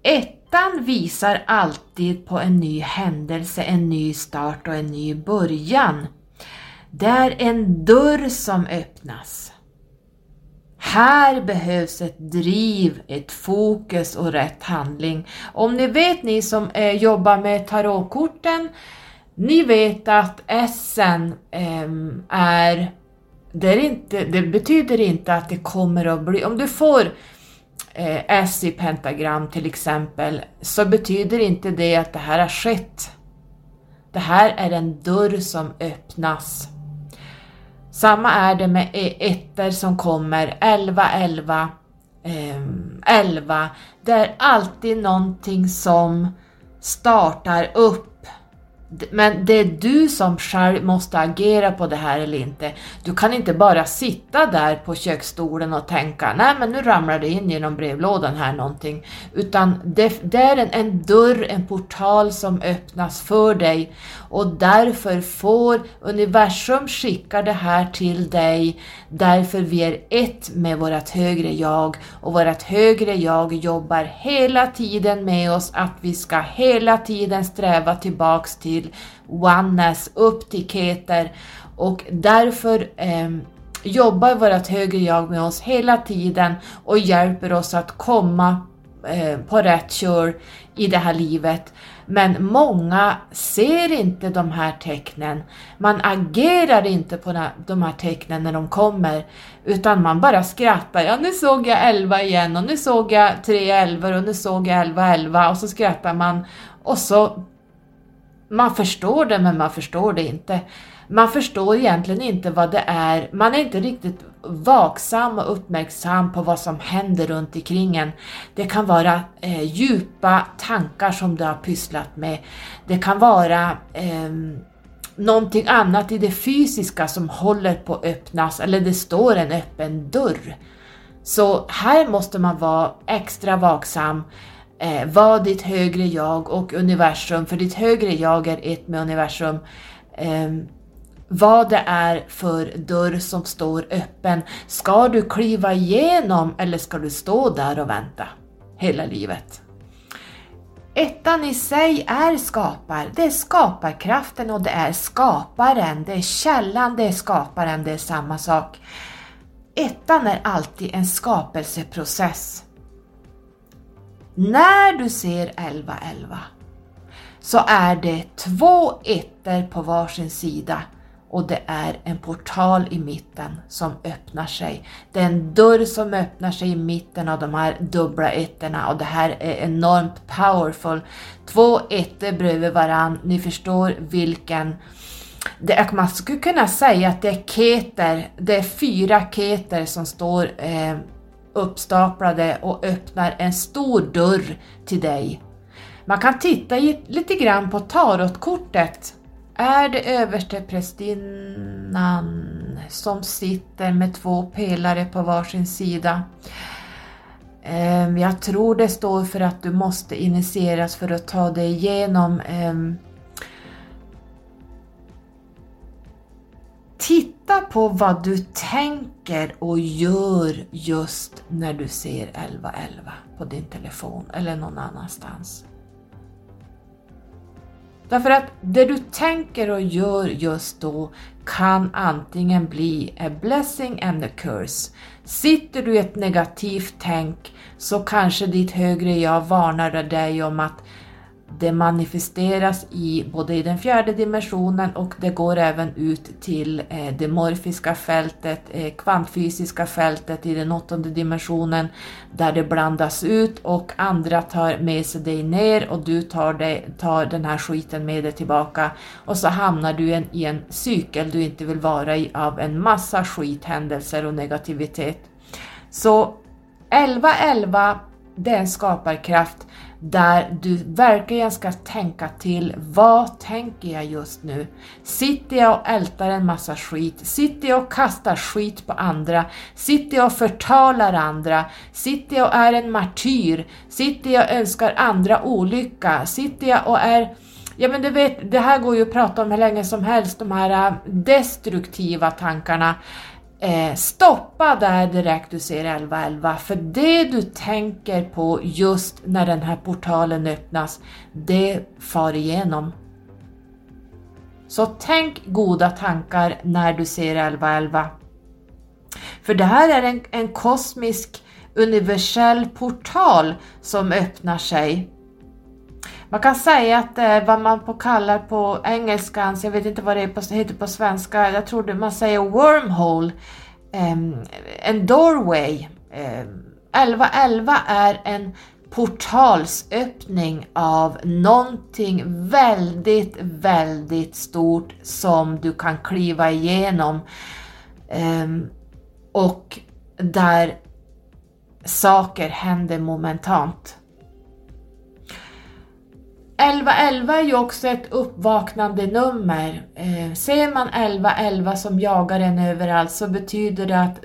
Ettan visar alltid på en ny händelse, en ny start och en ny början. Det är en dörr som öppnas. Här behövs ett driv, ett fokus och rätt handling. Om ni vet ni som eh, jobbar med tarotkorten, ni vet att essen eh, är, det, är inte, det betyder inte att det kommer att bli, om du får eh, S i pentagram till exempel, så betyder inte det att det här har skett. Det här är en dörr som öppnas. Samma är det med e, ettor som kommer, 11, 11, eh, 11. Det är alltid någonting som startar upp men det är du som själv måste agera på det här eller inte. Du kan inte bara sitta där på köksstolen och tänka nej men nu ramlar det in genom brevlådan här någonting. Utan det, det är en, en dörr, en portal som öppnas för dig och därför får universum skicka det här till dig. Därför vi är ett med vårt högre jag. Och vårt högre jag jobbar hela tiden med oss att vi ska hela tiden sträva tillbaks till oneness, upp till keter och därför eh, jobbar vårt högre jag med oss hela tiden och hjälper oss att komma eh, på rätt kör i det här livet. Men många ser inte de här tecknen. Man agerar inte på de här tecknen när de kommer, utan man bara skrattar. Ja, nu såg jag 11 igen och nu såg jag 3 11 och nu såg jag 11 11 och så skrattar man och så man förstår det men man förstår det inte. Man förstår egentligen inte vad det är, man är inte riktigt vaksam och uppmärksam på vad som händer runt omkring en. Det kan vara eh, djupa tankar som du har pysslat med. Det kan vara eh, någonting annat i det fysiska som håller på att öppnas eller det står en öppen dörr. Så här måste man vara extra vaksam eh, vad ditt högre jag och universum, för ditt högre jag är ett med universum, eh, vad det är för dörr som står öppen. Ska du kliva igenom eller ska du stå där och vänta hela livet? Ettan i sig är skapar, det är skaparkraften och det är skaparen, det är källan, det är skaparen, det är samma sak. Ettan är alltid en skapelseprocess. När du ser 1111 så är det två ettor på varsin sida och det är en portal i mitten som öppnar sig. Det är en dörr som öppnar sig i mitten av de här dubbla ettorna och det här är enormt powerful. Två ettor bredvid varann, ni förstår vilken det, man skulle kunna säga att det är keter, det är fyra keter som står eh, uppstaplade och öppnar en stor dörr till dig. Man kan titta lite grann på tarotkortet. Är det översteprästinnan som sitter med två pelare på varsin sida? Ehm, jag tror det står för att du måste initieras för att ta dig igenom ehm, Titta på vad du tänker och gör just när du ser 1111 på din telefon eller någon annanstans. Därför att det du tänker och gör just då kan antingen bli a blessing and a curse. Sitter du i ett negativt tänk så kanske ditt högre jag varnar dig om att det manifesteras i både i den fjärde dimensionen och det går även ut till eh, det morfiska fältet, eh, kvantfysiska fältet i den åttonde dimensionen där det blandas ut och andra tar med sig dig ner och du tar, dig, tar den här skiten med dig tillbaka och så hamnar du en, i en cykel du inte vill vara i av en massa skithändelser och negativitet. Så 1111 det är en skaparkraft där du verkligen ska tänka till, vad tänker jag just nu? Sitter jag och ältar en massa skit? Sitter jag och kastar skit på andra? Sitter jag och förtalar andra? Sitter jag och är en martyr? Sitter jag och önskar andra olycka? Sitter jag och är Ja men du vet, det här går ju att prata om hur länge som helst, de här äh, destruktiva tankarna. Eh, stoppa där direkt du ser 1111 för det du tänker på just när den här portalen öppnas, det far igenom. Så tänk goda tankar när du ser 1111. För det här är en, en kosmisk universell portal som öppnar sig man kan säga att det är vad man på kallar på engelska, jag vet inte vad det heter på svenska, jag tror man säger wormhole, eh, en doorway. Eh, 1111 är en portalsöppning av någonting väldigt, väldigt stort som du kan kliva igenom um, och där saker händer momentant. 1111 är ju också ett uppvaknande nummer. Eh, ser man 1111 som jagar en överallt så betyder det att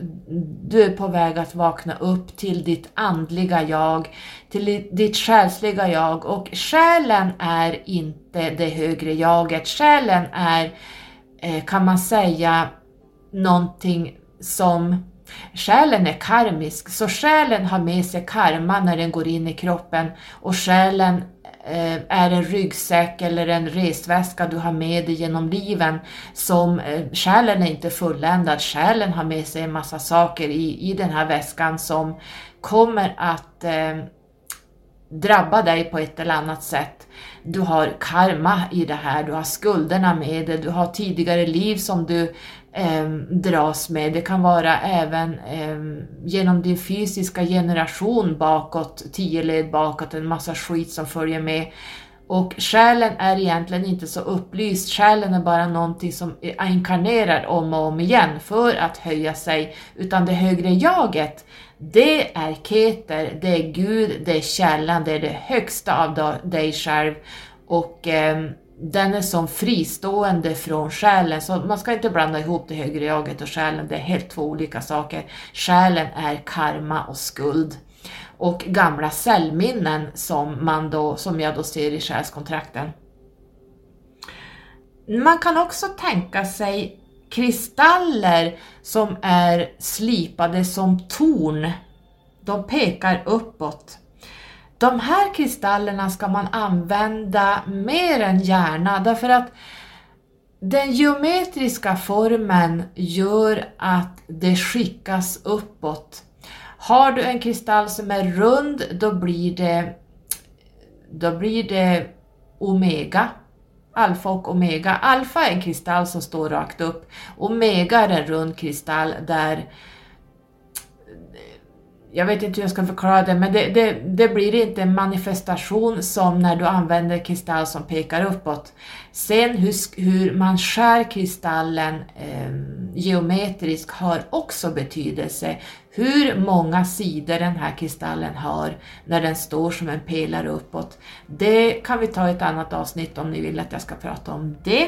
du är på väg att vakna upp till ditt andliga jag, till ditt själsliga jag och själen är inte det högre jaget. Själen är, eh, kan man säga, någonting som Själen är karmisk, så själen har med sig karma när den går in i kroppen och själen Eh, är en ryggsäck eller en resväska du har med dig genom liven som eh, själen är inte fulländad. Själen har med sig en massa saker i, i den här väskan som kommer att eh, drabba dig på ett eller annat sätt. Du har karma i det här, du har skulderna med dig, du har tidigare liv som du eh, dras med. Det kan vara även eh, genom din fysiska generation bakåt, tio led bakåt, en massa skit som följer med. Och själen är egentligen inte så upplyst, själen är bara någonting som inkarnerar om och om igen för att höja sig, utan det högre jaget, det är Keter, det är Gud, det är källan, det är det högsta av dig själv. Och eh, den är som fristående från själen, så man ska inte blanda ihop det högre jaget och själen, det är helt två olika saker. Själen är karma och skuld och gamla cellminnen som, man då, som jag då ser i själskontrakten. Man kan också tänka sig kristaller som är slipade som torn. De pekar uppåt. De här kristallerna ska man använda mer än gärna därför att den geometriska formen gör att det skickas uppåt. Har du en kristall som är rund då blir det, då blir det omega, alfa och omega. Alfa är en kristall som står rakt upp, omega är en rund kristall där jag vet inte hur jag ska förklara det, men det, det, det, blir inte en manifestation som när du använder kristall som pekar uppåt. Sen hur, hur man skär kristallen eh, geometriskt har också betydelse. Hur många sidor den här kristallen har när den står som en pelare uppåt. Det kan vi ta i ett annat avsnitt om ni vill att jag ska prata om det.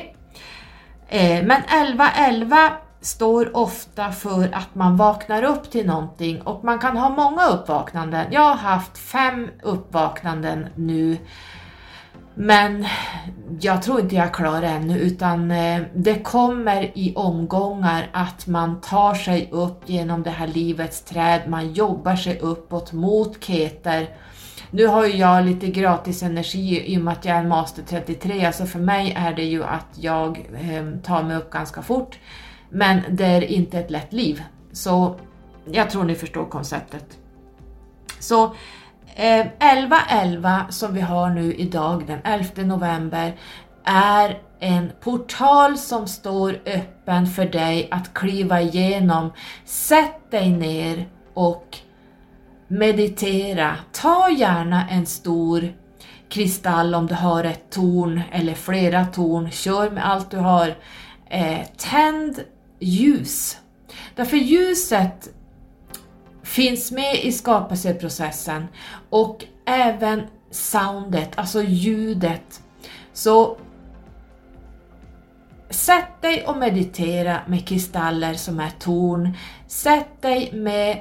Eh, men 1111 står ofta för att man vaknar upp till någonting och man kan ha många uppvaknanden. Jag har haft fem uppvaknanden nu men jag tror inte jag är klar ännu utan eh, det kommer i omgångar att man tar sig upp genom det här livets träd, man jobbar sig uppåt mot keter. Nu har ju jag lite gratis energi i och med att jag är en master 33, så för mig är det ju att jag eh, tar mig upp ganska fort. Men det är inte ett lätt liv. Så jag tror ni förstår konceptet. Så eh, 11.11 som vi har nu idag den 11 november är en portal som står öppen för dig att kliva igenom. Sätt dig ner och meditera. Ta gärna en stor kristall om du har ett torn eller flera torn. Kör med allt du har. Eh, tänd ljus. Därför ljuset finns med i skapelseprocessen och även soundet, alltså ljudet. Så sätt dig och meditera med kristaller som är torn. Sätt dig med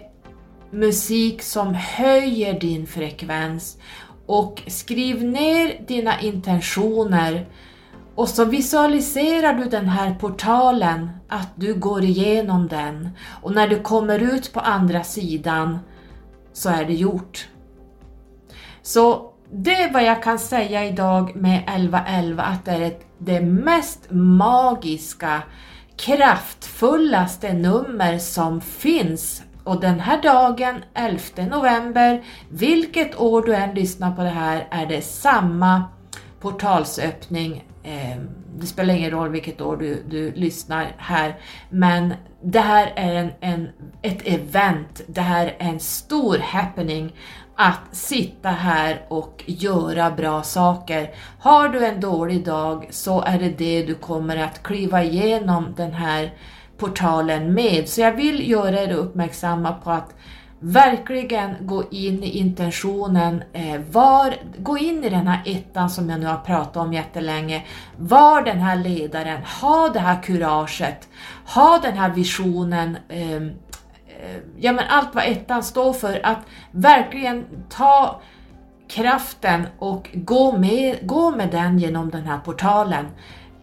musik som höjer din frekvens och skriv ner dina intentioner och så visualiserar du den här portalen, att du går igenom den och när du kommer ut på andra sidan så är det gjort. Så det är vad jag kan säga idag med 1111 att det är det mest magiska, kraftfullaste nummer som finns. Och den här dagen, 11 november, vilket år du än lyssnar på det här, är det samma portalsöppning Eh, det spelar ingen roll vilket år du, du lyssnar här, men det här är en, en, ett event, det här är en stor happening att sitta här och göra bra saker. Har du en dålig dag så är det det du kommer att kliva igenom den här portalen med. Så jag vill göra er uppmärksamma på att verkligen gå in i intentionen, eh, var, gå in i den här ettan som jag nu har pratat om jättelänge, var den här ledaren, ha det här kuraget, ha den här visionen, ehm, eh, ja men allt vad ettan står för, att verkligen ta kraften och gå med, gå med den genom den här portalen.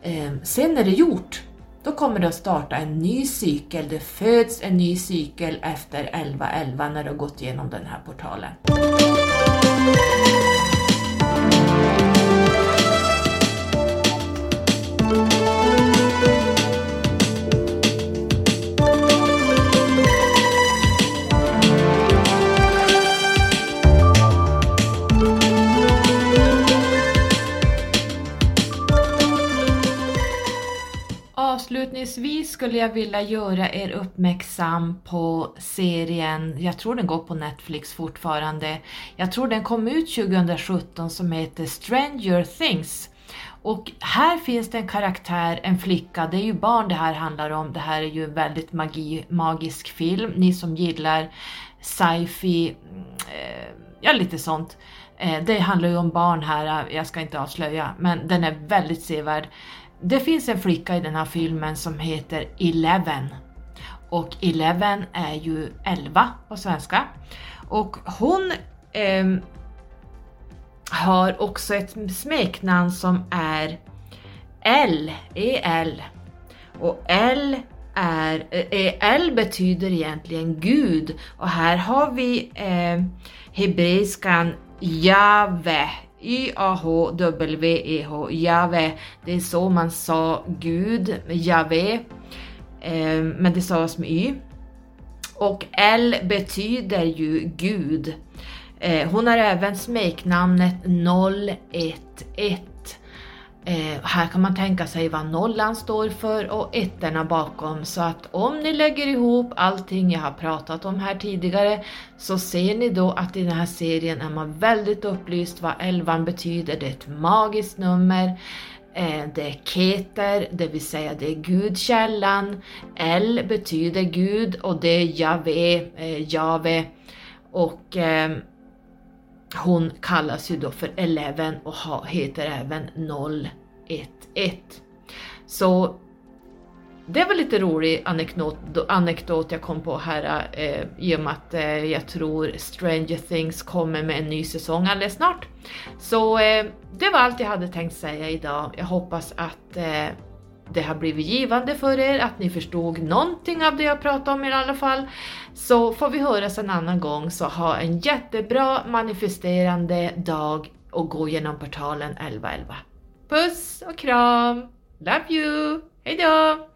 Eh, sen är det gjort. Då kommer det att starta en ny cykel, det föds en ny cykel efter 11.11 när du har gått igenom den här portalen. Avslutningsvis skulle jag vilja göra er uppmärksam på serien, jag tror den går på Netflix fortfarande, jag tror den kom ut 2017 som heter Stranger Things. Och här finns det en karaktär, en flicka, det är ju barn det här handlar om, det här är ju en väldigt magi, magisk film, ni som gillar sci-fi, eh, ja lite sånt. Eh, det handlar ju om barn här, jag ska inte avslöja, men den är väldigt sevärd. Det finns en flicka i den här filmen som heter Eleven. Och Eleven är ju 11 på svenska. Och hon eh, har också ett smeknamn som är L, E-L. Och L är, eh, EL betyder egentligen Gud och här har vi eh, hebreiskan Jave, Y-A-H-W-E-H, e, Jave. Det är så man sa Gud, Jave, eh, men det stavas med Y. Och L betyder ju Gud. Eh, hon har även smeknamnet 011 Eh, här kan man tänka sig vad nollan står för och ettorna bakom så att om ni lägger ihop allting jag har pratat om här tidigare så ser ni då att i den här serien är man väldigt upplyst vad elvan betyder. Det är ett magiskt nummer. Eh, det är Keter, det vill säga det är Gudkällan. L betyder Gud och det är Jave, eh, Jave. och eh, hon kallas ju då för Eleven och heter även 011. Så det var lite rolig anekdot, anekdot jag kom på här eh, i och med att eh, jag tror Stranger Things kommer med en ny säsong alldeles snart. Så eh, det var allt jag hade tänkt säga idag. Jag hoppas att eh, det har blivit givande för er, att ni förstod någonting av det jag pratade om i alla fall. Så får vi höras en annan gång, så ha en jättebra manifesterande dag och gå genom portalen 1111. Puss och kram! Love you! Hejdå!